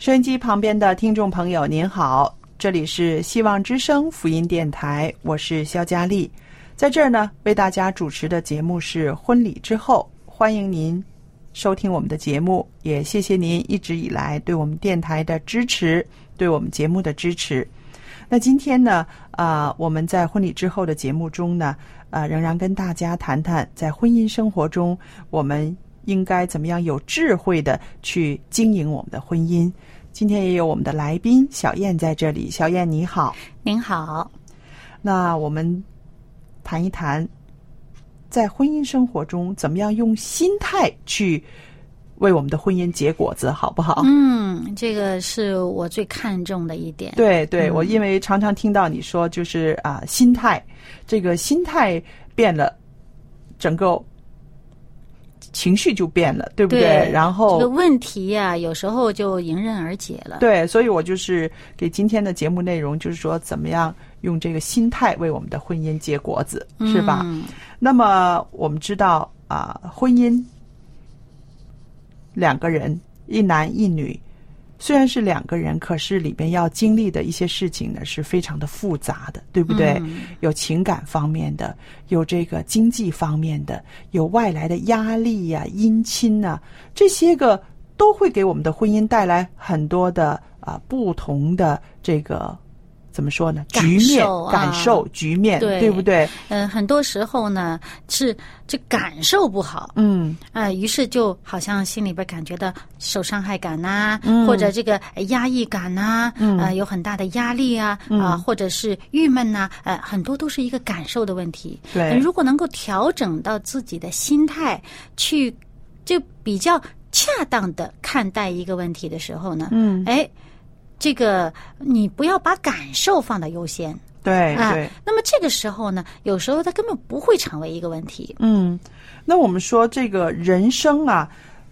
收音机旁边的听众朋友，您好，这里是希望之声福音电台，我是肖佳丽，在这儿呢为大家主持的节目是婚礼之后，欢迎您收听我们的节目，也谢谢您一直以来对我们电台的支持，对我们节目的支持。那今天呢，啊、我们在婚礼之后的节目中呢，呃，仍然跟大家谈谈在婚姻生活中，我们应该怎么样有智慧的去经营我们的婚姻。今天也有我们的来宾小燕在这里，小燕你好。您好，那我们谈一谈，在婚姻生活中怎么样用心态去为我们的婚姻结果子，好不好？嗯，这个是我最看重的一点。对对，嗯我因为常常听到你说，就是啊、心态，这个心态变了，整个情绪就变了，对不对然后这个问题呀、有时候就迎刃而解了。对，所以我就是给今天的节目内容，就是说怎么样用这个心态为我们的婚姻结果子，是吧？嗯那么我们知道啊、婚姻两个人，一男一女，虽然是两个人，可是里边要经历的一些事情呢是非常的复杂的，对不对？嗯有情感方面的，有这个经济方面的，有外来的压力呀、姻亲呐、这些个都会给我们的婚姻带来很多的啊、不同的这个怎么说呢？局面受啊。感受局面，对。对不对？嗯、很多时候呢是这感受不好，嗯。呃，于是就好像心里边感觉到受伤害感呐、嗯。或者这个呃压抑感呐、嗯。呃，有很大的压力啊，啊、或者是郁闷呐、呃，很多都是一个感受的问题。对。呃如果能够调整到自己的心态，去就比较恰当的看待一个问题的时候呢，嗯，哎，这个你不要把感受放到优先啊对对。。那么这个时候呢，有时候它根本不会成为一个问题。嗯，那我们说这个人生啊，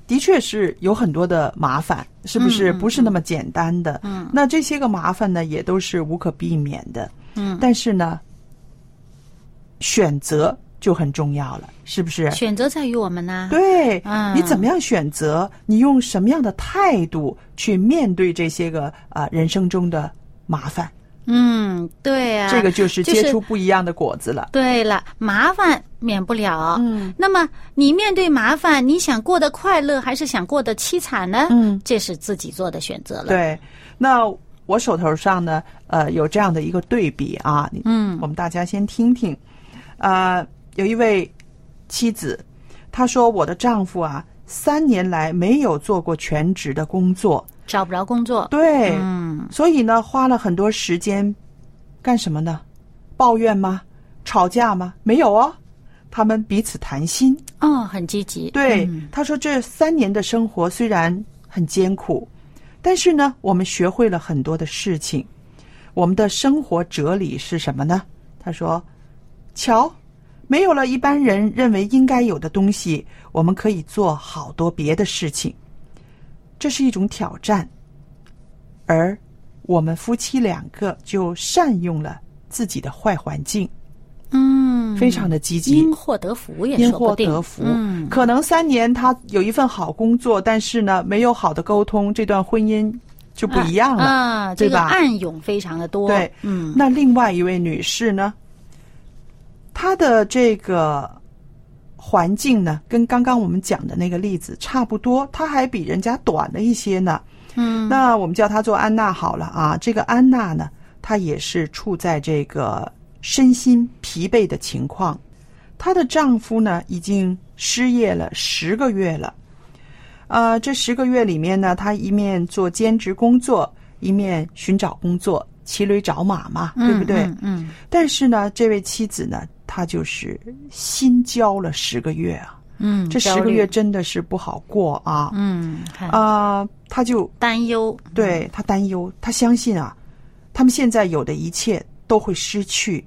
的确是有很多的麻烦，是不是？不是那么简单的。嗯那这些个麻烦呢，也都是无可避免的。嗯，但是呢，选择就很重要了，是不是？选择在于我们呢。对，嗯你怎么样选择？你用什么样的态度去面对这些个啊、人生中的麻烦？嗯，对呀、这个就是就是结出不一样的果子了。对了，麻烦免不了。嗯，那么你面对麻烦，你想过得快乐还是想过得凄惨呢？嗯，这是自己做的选择了。，对，那我手头上呢，呃，有这样的一个对比啊，嗯我们大家先听听。啊、有一位妻子，她说：“我的丈夫啊，三年来没有做过全职的工作，找不着工作。对，嗯，所以呢，花了很多时间干什么呢？抱怨吗？吵架吗？没有哦，他们彼此谈心。哦，很积极。对，嗯他说这三年的生活虽然很艰苦，但是呢，我们学会了很多的事情。我们的生活哲理是什么呢？他说：“瞧，没有了一般人认为应该有的东西，我们可以做好多别的事情。这是一种挑战，而我们夫妻两个就善用了自己的坏环境，嗯，非常的积极，因祸得福也因祸得福。嗯，可能三年他有一份好工作，但是呢，没有好的沟通，这段婚姻就不一样了。啊，这个对吧暗涌非常的多。对，嗯，那另外一位女士呢，她的这个环境呢，跟刚刚我们讲的那个例子差不多，她还比人家短了一些呢。嗯，那我们叫她做安娜好了啊。这个安娜呢，她也是处在这个身心疲惫的情况。她的丈夫呢，已经失业了十个月了。呃，这十个月里面呢，她一面做兼职工作，一面寻找工作，骑驴找马嘛，对不对？嗯嗯但是呢，这位妻子呢，她就是新交了十个月啊，嗯，这十个月，真的是不好过啊。嗯，很啊、他就担忧。对他担忧，他相信啊，他们现在有的一切都会失去，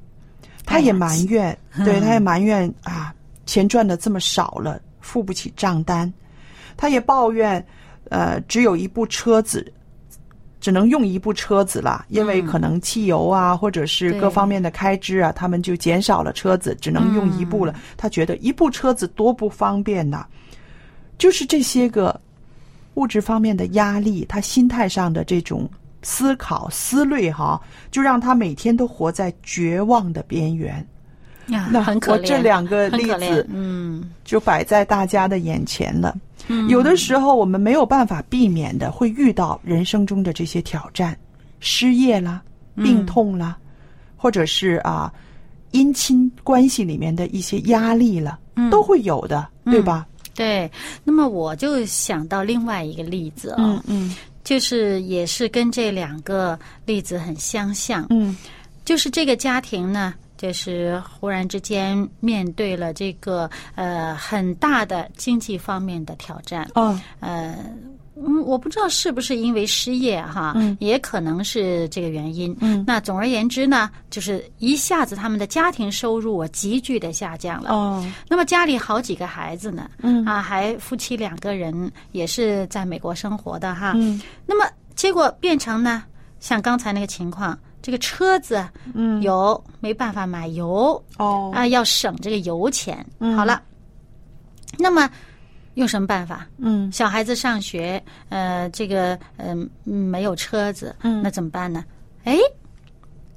他也埋怨，对，他也埋怨啊，钱赚的这么少了，付不起账单，他也抱怨，呃，只有一部车子。只能用一部车子了，因为可能汽油啊，或者是各方面的开支啊，他们就减少了车子，只能用一部了。他觉得一部车子多不方便呐、就是这些个物质方面的压力，他心态上的这种思考思虑哈，就让他每天都活在绝望的边缘。呀，那很可怜。我这两个例子嗯就摆在大家的眼前了。有的时候我们没有办法避免的会遇到人生中的这些挑战，失业啦、病痛啦，或者是啊姻亲关系里面的一些压力了，都会有的，对吧？对。那么我就想到另外一个例子哦，嗯就是也是跟这两个例子很相像。嗯就是这个家庭呢，就是忽然之间面对了这个呃很大的经济方面的挑战，嗯呃。嗯，我不知道是不是因为失业哈，嗯也可能是这个原因。嗯那总而言之呢，就是一下子他们的家庭收入啊急剧的下降了。哦那么家里好几个孩子呢，嗯啊，还夫妻两个人也是在美国生活的哈。嗯那么结果变成呢，像刚才那个情况，这个车子嗯。油没办法买油哦。啊，要省这个油钱。嗯。好了，那么用什么办法？嗯。小孩子上学，呃，这个嗯、呃、没有车子，嗯。那怎么办呢？哎，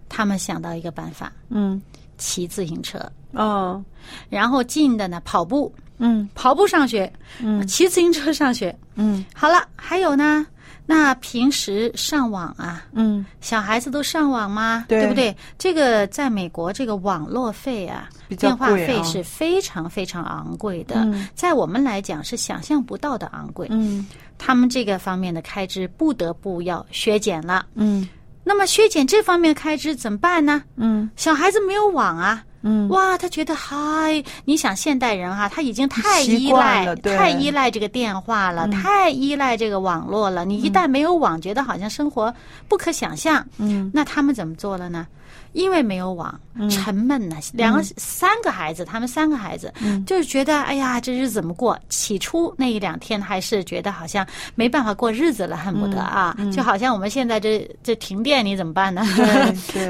他们想到一个办法，嗯。骑自行车，哦。然后近的呢跑步，嗯。跑步上学，嗯。骑自行车上学。嗯。好了，还有呢，那平时上网啊，嗯小孩子都上网吗？对不对？这个在美国，这个网络费啊，电话费是非常非常昂贵的，嗯在我们来讲是想象不到的昂贵。嗯他们这个方面的开支不得不要削减了。嗯那么削减这方面的开支怎么办呢？嗯小孩子没有网啊，嗯哇，他觉得嗨，你想现代人哈、他已经太依赖太依赖这个电话了，太依赖这个网络了。你一旦没有网，觉得好像生活不可想象。嗯那他们怎么做了呢？因为没有网，沉闷呢。两个、三个孩子，他们三个孩子，就是觉得哎呀，这日子怎么过？起初那一两天还是觉得好像没办法过日子了，恨不得啊，就好像我们现在这这停电，你怎么办呢？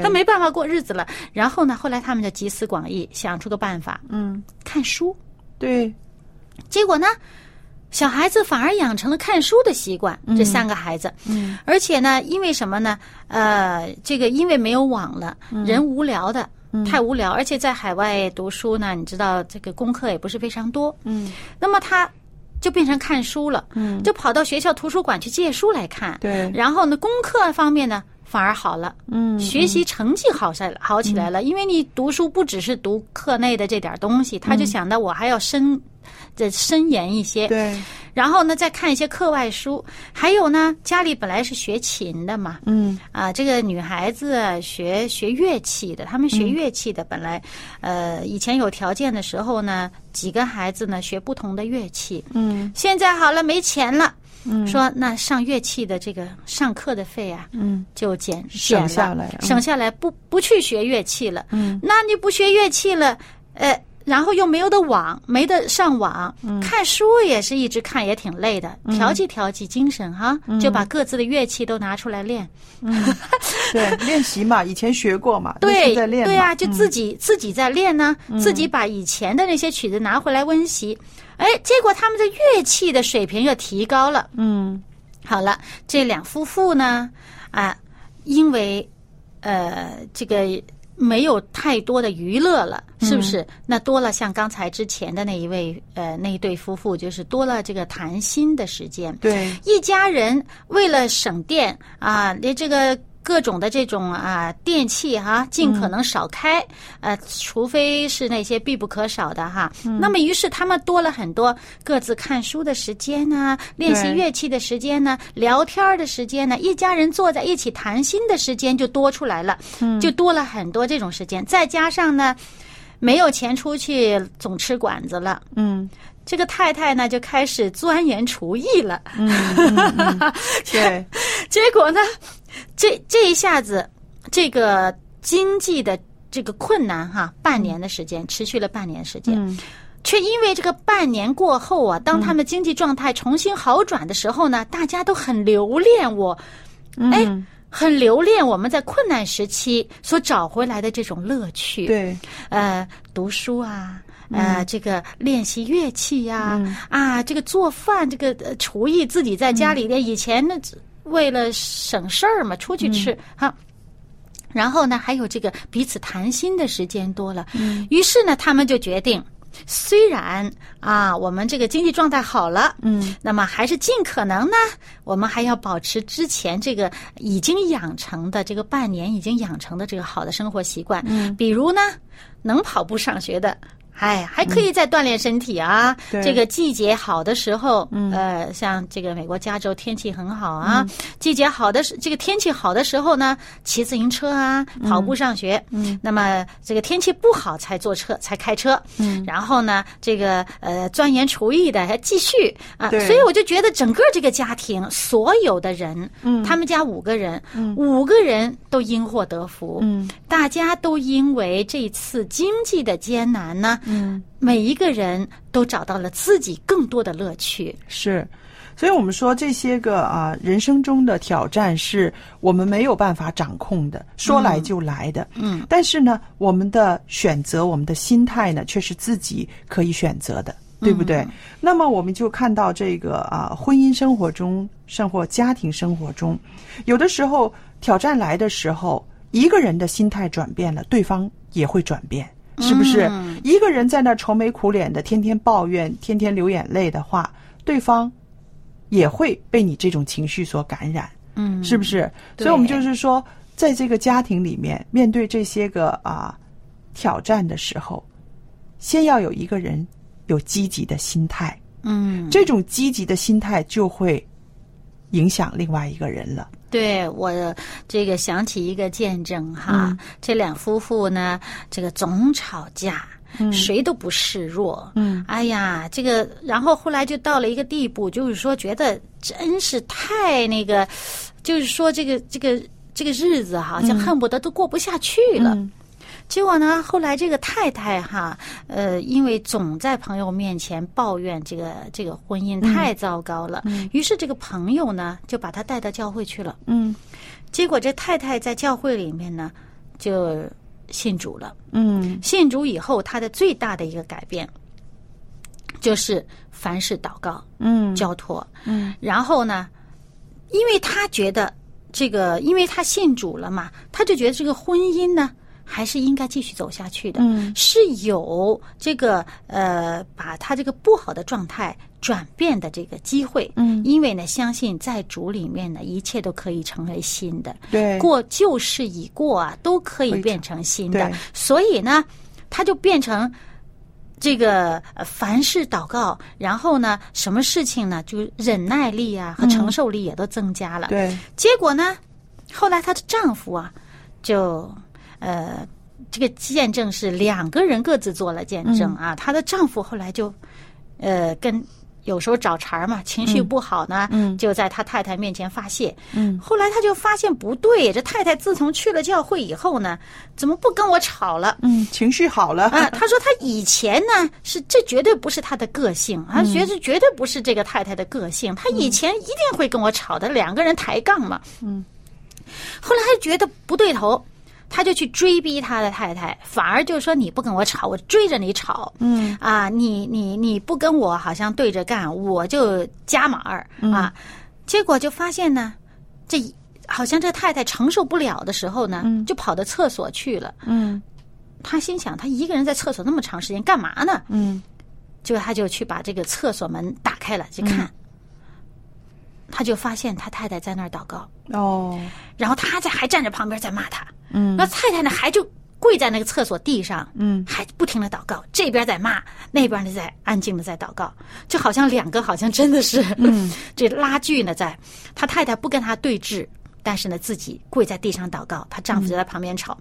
他 没办法过日子了。然后呢，后来他们就集思广益，想出个办法，嗯看书。对结果呢，小孩子反而养成了看书的习惯。这三个孩子，嗯。而且呢，因为什么呢？呃，这个因为没有网了，人无聊的。太无聊，而且在海外读书呢，你知道这个功课也不是非常多，嗯。那么他就变成看书了，嗯。就跑到学校图书馆去借书来看。对。然后呢，功课方面呢反而好了，嗯学习成绩好下好起来了，因为你读书不只是读课内的这点东西，他就想到我还要深，这深研一些。对。然后呢，再看一些课外书，还有呢，家里本来是学琴的嘛，嗯。啊，这个女孩子啊学学乐器的，他们学乐器的本来，呃，以前有条件的时候呢，几个孩子呢学不同的乐器，嗯。现在好了没钱了，嗯。说那上乐器的这个上课的费啊，嗯。就减省减下来嗯。省下来不不去学乐器了。嗯。那你不学乐器了，呃，然后又没有的网，没得上网，看书也是一直看，也挺累的，调剂调剂精神哈，就把各自的乐器都拿出来练。对，练习嘛，以前学过嘛，对在练。对啊，就嗯。自己、自己在练呢，自己把以前的那些曲子拿回来温习，哎，结果他们的乐器的水平又提高了。嗯。好了，这两夫妇呢，啊，因为呃这个没有太多的娱乐了，是不是？那多了像刚才之前的那一位呃那一对夫妇，就是多了这个谈心的时间。对，一家人为了省电啊，连这个各种的这种啊电器哈、尽可能少开，呃，除非是那些必不可少的哈。那么，于是他们多了很多各自看书的时间呢，练习乐器的时间呢，聊天儿的时间呢，一家人坐在一起谈心的时间就多出来了，就多了很多这种时间。再加上呢，没有钱出去，总吃馆子了。嗯这个太太呢，就开始钻研厨艺了。对，结果呢，这这一下子，这个经济的这个困难哈，半年的时间持续了半年时间，嗯却因为这个半年过后啊，当他们经济状态重新好转的时候呢，大家都很留恋我，哎，很留恋我们在困难时期所找回来的这种乐趣。对，呃，读书啊。呃，这个练习乐器呀、啊，这个做饭，这个呃厨艺，自己在家里边。以前呢，为了省事儿嘛，出去吃哈。然后呢，还有这个彼此谈心的时间多了。于是呢，他们就决定，虽然啊，我们这个经济状态好了，嗯，那么还是尽可能呢，我们还要保持之前这个已经养成的这个半年已经养成的这个好的生活习惯。嗯，比如呢，能跑步上学的。哎，还可以再锻炼身体啊！对。这个季节好的时候，呃，像这个美国加州天气很好啊，季节好的时，这个天气好的时候呢，骑自行车啊，跑步上学。嗯，那么这个天气不好才坐车，才开车。嗯，然后呢，这个呃钻研厨艺的还继续啊，对。所以我就觉得整个这个家庭所有的人，嗯，他们家五个人，嗯，五个人都因祸得福，嗯，大家都因为这次经济的艰难呢，嗯，每一个人都找到了自己更多的乐趣。是。所以我们说这些个啊，人生中的挑战是我们没有办法掌控的，说来就来的。嗯，但是呢，我们的选择，我们的心态呢，却是自己可以选择的，对不对？那么我们就看到这个啊，婚姻生活中，甚或家庭生活中，有的时候挑战来的时候，一个人的心态转变了，对方也会转变。是不是、一个人在那愁眉苦脸的，天天抱怨，天天流眼泪的话，对方也会被你这种情绪所感染，嗯，是不是？所以，我们就是说，在这个家庭里面，面对这些个啊挑战的时候，先要有一个人有积极的心态，嗯，这种积极的心态就会影响另外一个人了。对我这个想起一个见证哈，这两夫妇呢，这个总吵架。谁都不示弱，嗯，哎呀，这个，然后后来就到了一个地步，就是说觉得真是太那个，就是说这个这个这个日子好像恨不得都过不下去了。嗯结果呢，后来这个太太哈，呃，因为总在朋友面前抱怨这个这个婚姻太糟糕了，于是这个朋友呢就把她带到教会去了。嗯结果这太太在教会里面呢就信主了。嗯信主以后，她的最大的一个改变就是凡事祷告、嗯交托。嗯然后呢，因为他觉得这个，因为他信主了嘛，他就觉得这个婚姻呢。还是应该继续走下去的，嗯。是有这个呃，把他这个不好的状态转变的这个机会，嗯。因为呢，相信在主里面呢，一切都可以成为新的，对。过旧事已过啊，都可以变成新的。所以呢，他就变成这个呃凡事祷告，然后呢，什么事情呢，就忍耐力啊和承受力也都增加了。对。结果呢，后来她的丈夫啊，就呃，这个见证是两个人各自做了见证啊。她的丈夫后来就呃跟有时候找茬儿嘛，情绪不好呢，嗯就在他太太面前发泄。嗯后来他就发现不对，这太太自从去了教会以后呢，怎么不跟我吵了？嗯，情绪好了，啊，他说他以前呢是这绝对不是他的个性啊，嗯绝对绝对不是这个太太的个性，他以前一定会跟我吵的，两个人抬杠嘛。嗯，后来他觉得不对头，他就去追逼他的太太，反而就说你不跟我吵，我追着你吵。嗯啊，你你你不跟我好像对着干，我就加码儿嗯啊。结果就发现呢，这好像这太太承受不了的时候呢，嗯就跑到厕所去了。嗯他心想，他一个人在厕所那么长时间干嘛呢？嗯结果他就去把这个厕所门打开了，去看。他就发现他太太在那儿祷告，哦，然后他在还站在旁边在骂他。嗯。那太太呢，还就跪在那个厕所地上，嗯。还不停的祷告，这边在骂，那边呢在安静的在祷告，就好像两个好像真的是，嗯。这拉锯呢在，他太太不跟他对峙，但是呢自己跪在地上祷告，她丈夫就在旁边吵。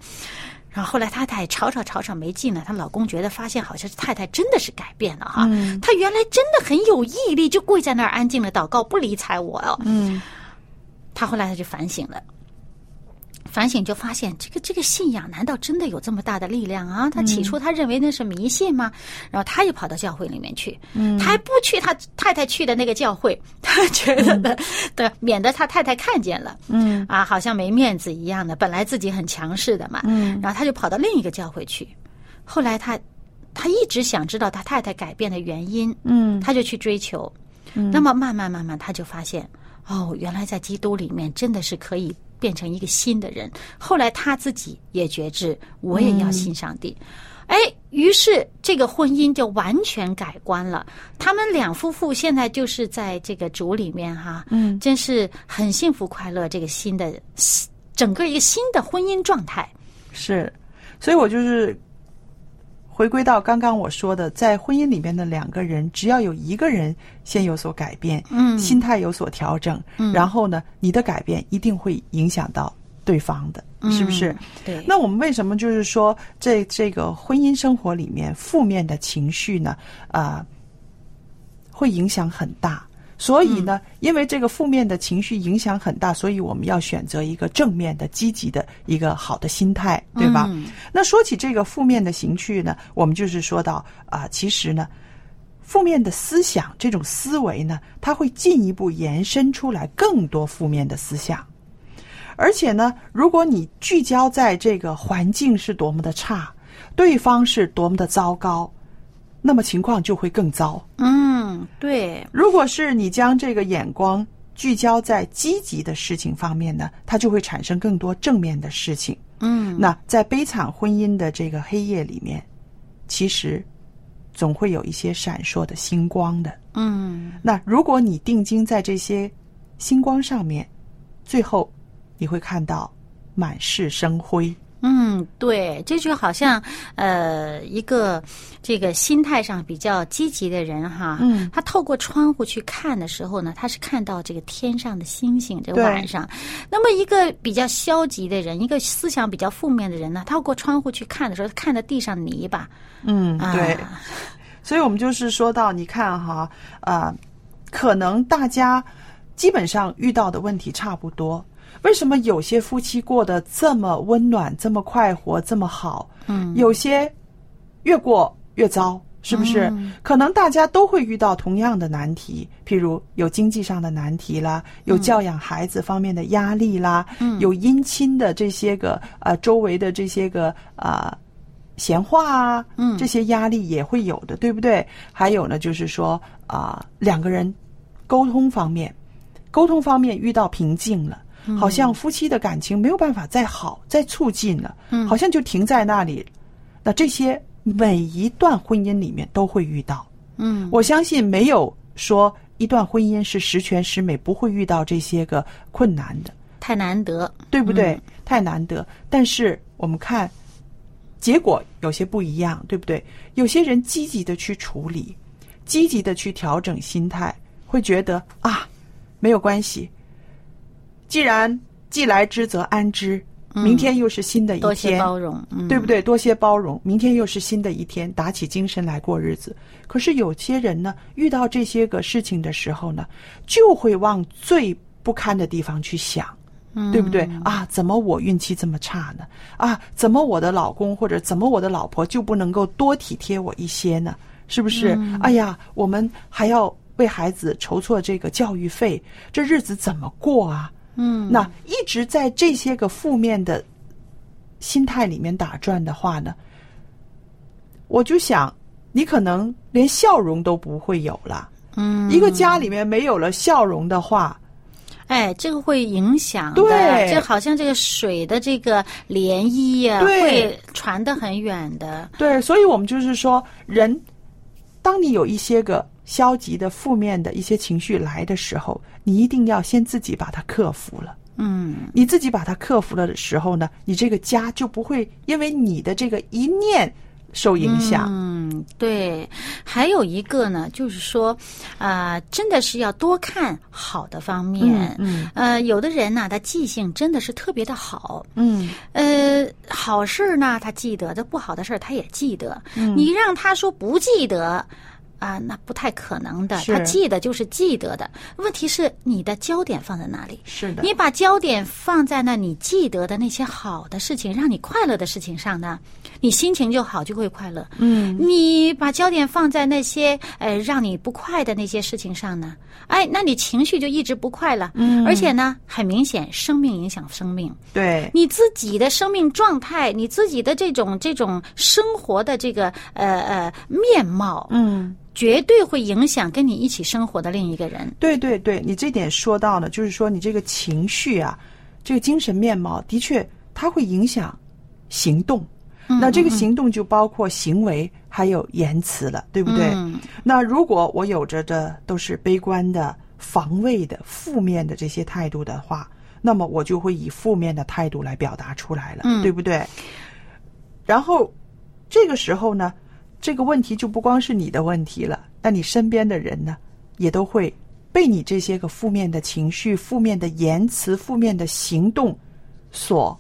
然后后来太太吵吵吵吵没劲了，她老公觉得发现好像是太太真的是改变了哈，嗯。她原来真的很有毅力，就跪在那儿安静的祷告，不理睬我。哦。嗯。他后来他就反省了，反省就发现这个这个信仰难道真的有这么大的力量啊？他起初他认为那是迷信吗？然后他又跑到教会里面去，嗯他还不去他太太去的那个教会，他觉得呢，对，免得他太太看见了，嗯啊，好像没面子一样的。本来自己很强势的嘛，嗯然后他就跑到另一个教会去。后来他他一直想知道他太太改变的原因，嗯他就去追求。那么慢慢慢慢，他就发现，哦，原来在基督里面真的是可以变成一个新的人。后来他自己也觉知，我也要信上帝。哎，于是这个婚姻就完全改观了。他们两夫妇现在就是在这个主里面哈，嗯真是很幸福快乐。这个新的整个一个新的婚姻状态，是，所以我就是回归到刚刚我说的，在婚姻里面的两个人，只要有一个人先有所改变，嗯心态有所调整，嗯然后呢，你的改变一定会影响到对方的，是不是？嗯对，那我们为什么就是说，在这个婚姻生活里面，负面的情绪呢，啊、会影响很大。所以呢，因为这个负面的情绪影响很大，所以我们要选择一个正面的、积极的一个好的心态，对吧？嗯那说起这个负面的情绪呢，我们就是说到啊、其实呢，负面的思想这种思维呢，它会进一步延伸出来更多负面的思想。而且呢，如果你聚焦在这个环境是多么的差，对方是多么的糟糕，那么情况就会更糟。嗯，对，如果是你将这个眼光聚焦在积极的事情方面呢，它就会产生更多正面的事情。嗯，那在悲惨婚姻的这个黑夜里面，其实总会有一些闪烁的星光的。嗯。那如果你定睛在这些星光上面，最后你会看到满是生辉。嗯，对，这就好像呃，一个这个心态上比较积极的人哈，嗯他透过窗户去看的时候呢，他是看到这个天上的星星，这个晚上。那么一个比较消极的人，一个思想比较负面的人呢，透过窗户去看的时候，他看到地上泥巴，嗯，啊对。所以我们就是说到，你看哈，啊、可能大家基本上遇到的问题差不多。为什么有些夫妻过得这么温暖、这么快活、这么好？嗯，有些越过越糟，是不是？嗯可能大家都会遇到同样的难题，譬如有经济上的难题啦，有教养孩子方面的压力啦，嗯有姻亲的这些个呃周围的这些个啊。闲话啊，嗯这些压力也会有的，对不对？还有呢，就是说啊、两个人沟通方面，沟通方面遇到瓶颈了，好像夫妻的感情没有办法再好、再促进了，嗯好像就停在那里。那这些每一段婚姻里面都会遇到，嗯我相信没有说一段婚姻是十全十美，不会遇到这些个困难的。太难得，对不对？太难得。但是我们看结果有些不一样，对不对？有些人积极的去处理，积极的去调整心态，会觉得啊，没有关系。既然既来之则安之，明天又是新的一天，多些包容，嗯、对不对？多些包容，明天又是新的一天，打起精神来过日子。可是有些人呢，遇到这些个事情的时候呢，就会往最不堪的地方去想，对不对？啊，怎么我运气这么差呢？啊，怎么我的老公或者怎么我的老婆就不能够多体贴我一些呢？是不是？哎呀，我们还要为孩子筹措这个教育费，这日子怎么过啊？嗯，那一直在这些个负面的心态里面打转的话呢，我就想，你可能连笑容都不会有了。嗯，一个家里面没有了笑容的话，哎，这个会影响的，对就好像这个水的这个涟漪呀、对会传得很远的。对，所以我们就是说，人，当你有一些个消极的、负面的一些情绪来的时候，你一定要先自己把它克服了。嗯，你自己把它克服了的时候呢，你这个家就不会因为你的这个一念受影响。嗯，对。还有一个呢，就是说，啊、真的是要多看好的方面。嗯呃，有的人呢，他记性真的是特别的好。嗯呃，好事儿呢，他记得；这不好的事儿，他也记得。嗯你让他说不记得。啊，那不太可能的。他记得就是记得的，问题是你的焦点放在哪里？是的，你把焦点放在那你记得的那些好的事情，让你快乐的事情上呢，你心情就好，就会快乐。嗯，你把焦点放在那些呃让你不快的那些事情上呢，哎，那你情绪就一直不快了。嗯而且呢，很明显，生命影响生命。对，你自己的生命状态，你自己的这种这种生活的这个呃呃面貌，嗯，绝对会影响跟你一起生活的另一个人。对对对，你这点说到了，就是说你这个情绪啊，这个精神面貌的确它会影响行动。那这个行动就包括行为还有言辞了，对不对？嗯那如果我有着的都是悲观的、防卫的、负面的这些态度的话，那么我就会以负面的态度来表达出来了，嗯对不对？然后这个时候呢，这个问题就不光是你的问题了，那你身边的人呢，也都会被你这些个负面的情绪、负面的言辞、负面的行动所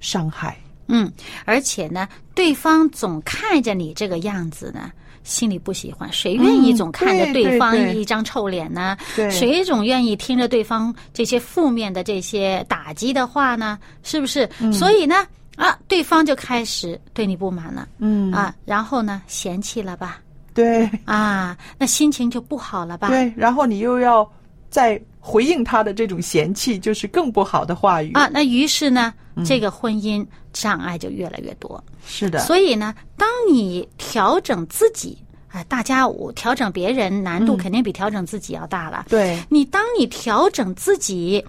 伤害。嗯，而且呢，对方总看着你这个样子呢，心里不喜欢。谁愿意嗯总看着对对方一张臭脸呢？对谁总愿意听着对方这些负面的这些打击的话呢？是不是？嗯所以呢，啊，对方就开始对你不满了。嗯啊，然后呢，嫌弃了吧？对啊，那心情就不好了吧？对，然后你又要再回应他的这种嫌弃，就是更不好的话语啊，那于是呢，嗯这个婚姻障碍就越来越多。是的，所以呢，当你调整自己啊，大家我调整别人难度肯定比调整自己要大了。对你当你调整自己。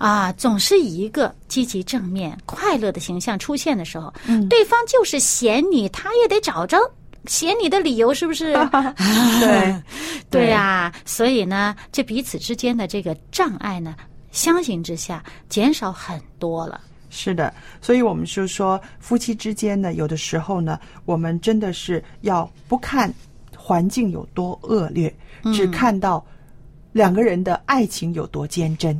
啊，总是以一个积极、正面、快乐的形象出现的时候，嗯对方就是嫌你，他也得找着嫌你的理由，是不是？对对呀、所以呢，这彼此之间的这个障碍呢，相形之下减少很多了。是的，所以我们就说，夫妻之间呢，有的时候呢，我们真的是要不看环境有多恶劣，只看到两个人的爱情有多坚贞。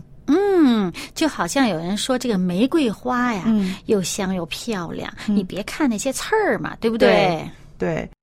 嗯，就好像有人说这个玫瑰花呀，嗯。又香又漂亮，你别看那些刺儿嘛，对不对？对，这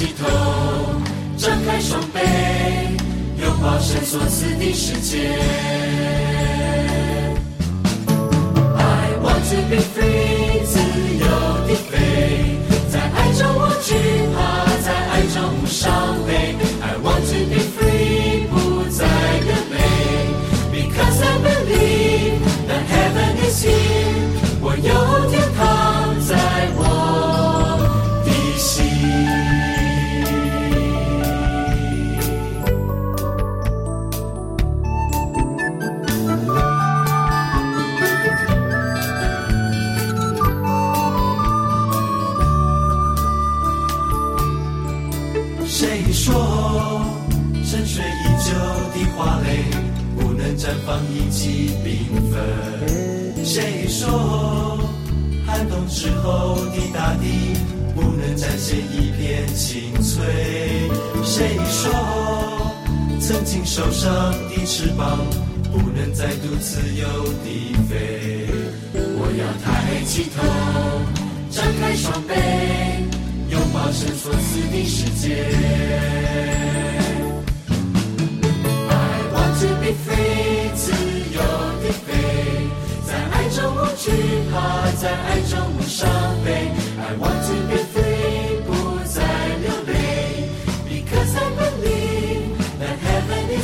起头，张开双臂，拥抱神所赐的世界。I want to be free，自由地飞，受伤的翅膀不能再度自由地飞？我要抬起头，张开双臂，拥抱神所赐的世界。I want to be free，自由地飞，在爱中无惧怕，在爱中无伤悲。I want to be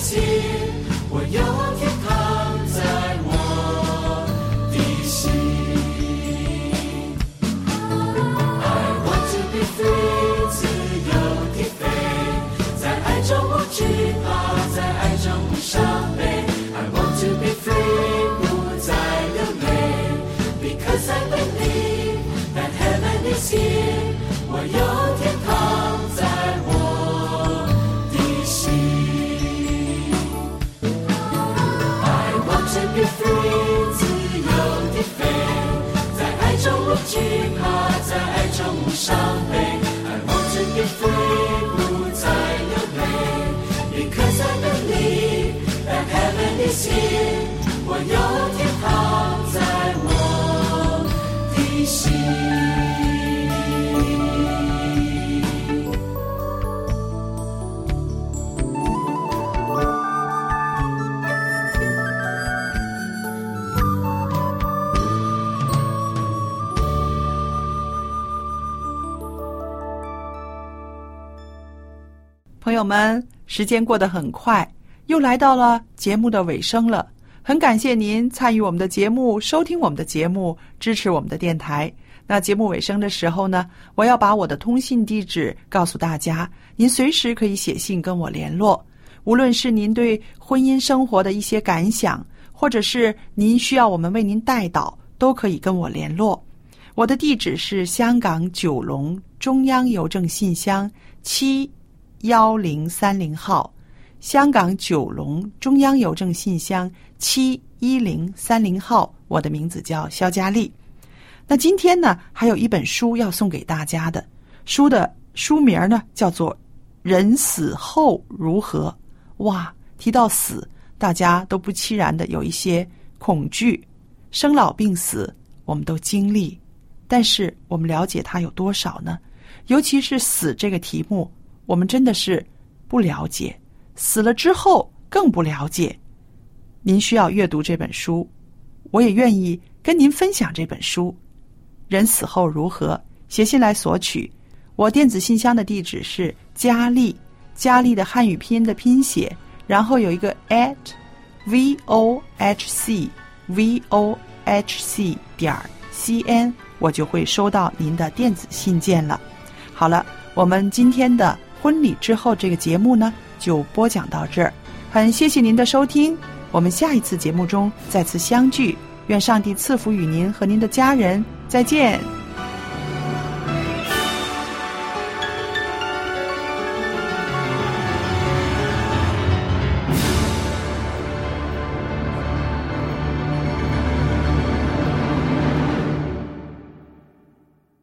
心，我有天堂在我的心。I want to be free，自由的飞，在爱中不惧怕，在爱中不伤。我们，时间过得很快，又来到了节目的尾声了。很感谢您参与我们的节目，收听我们的节目，支持我们的电台。那节目尾声的时候呢，我要把我的通信地址告诉大家，您随时可以写信跟我联络。无论是您对婚姻生活的一些感想，或者是您需要我们为您代祷，都可以跟我联络。我的地址是香港九龙中央邮政信箱七幺零三零号，香港九龙中央邮政信箱七一零三零号。我的名字叫肖佳丽。那今天呢，还有一本书要送给大家的，书的书名呢叫做《人死后如何》。哇，提到死，大家都不期然的有一些恐惧，生老病死我们都经历，但是我们了解它有多少呢？尤其是死这个题目，我们真的是不了解，死了之后更不了解。您需要阅读这本书，我也愿意跟您分享这本书。人死后如何？写信来索取。我电子信箱的地址是佳丽，佳丽的汉语拼音的拼写，然后有一个 at v o h c v o h c 点 c n，我就会收到您的电子信件了。好了，我们今天的婚礼之后这个节目呢，就播讲到这儿。很谢谢您的收听，我们下一次节目中再次相聚。愿上帝赐福与您和您的家人，再见。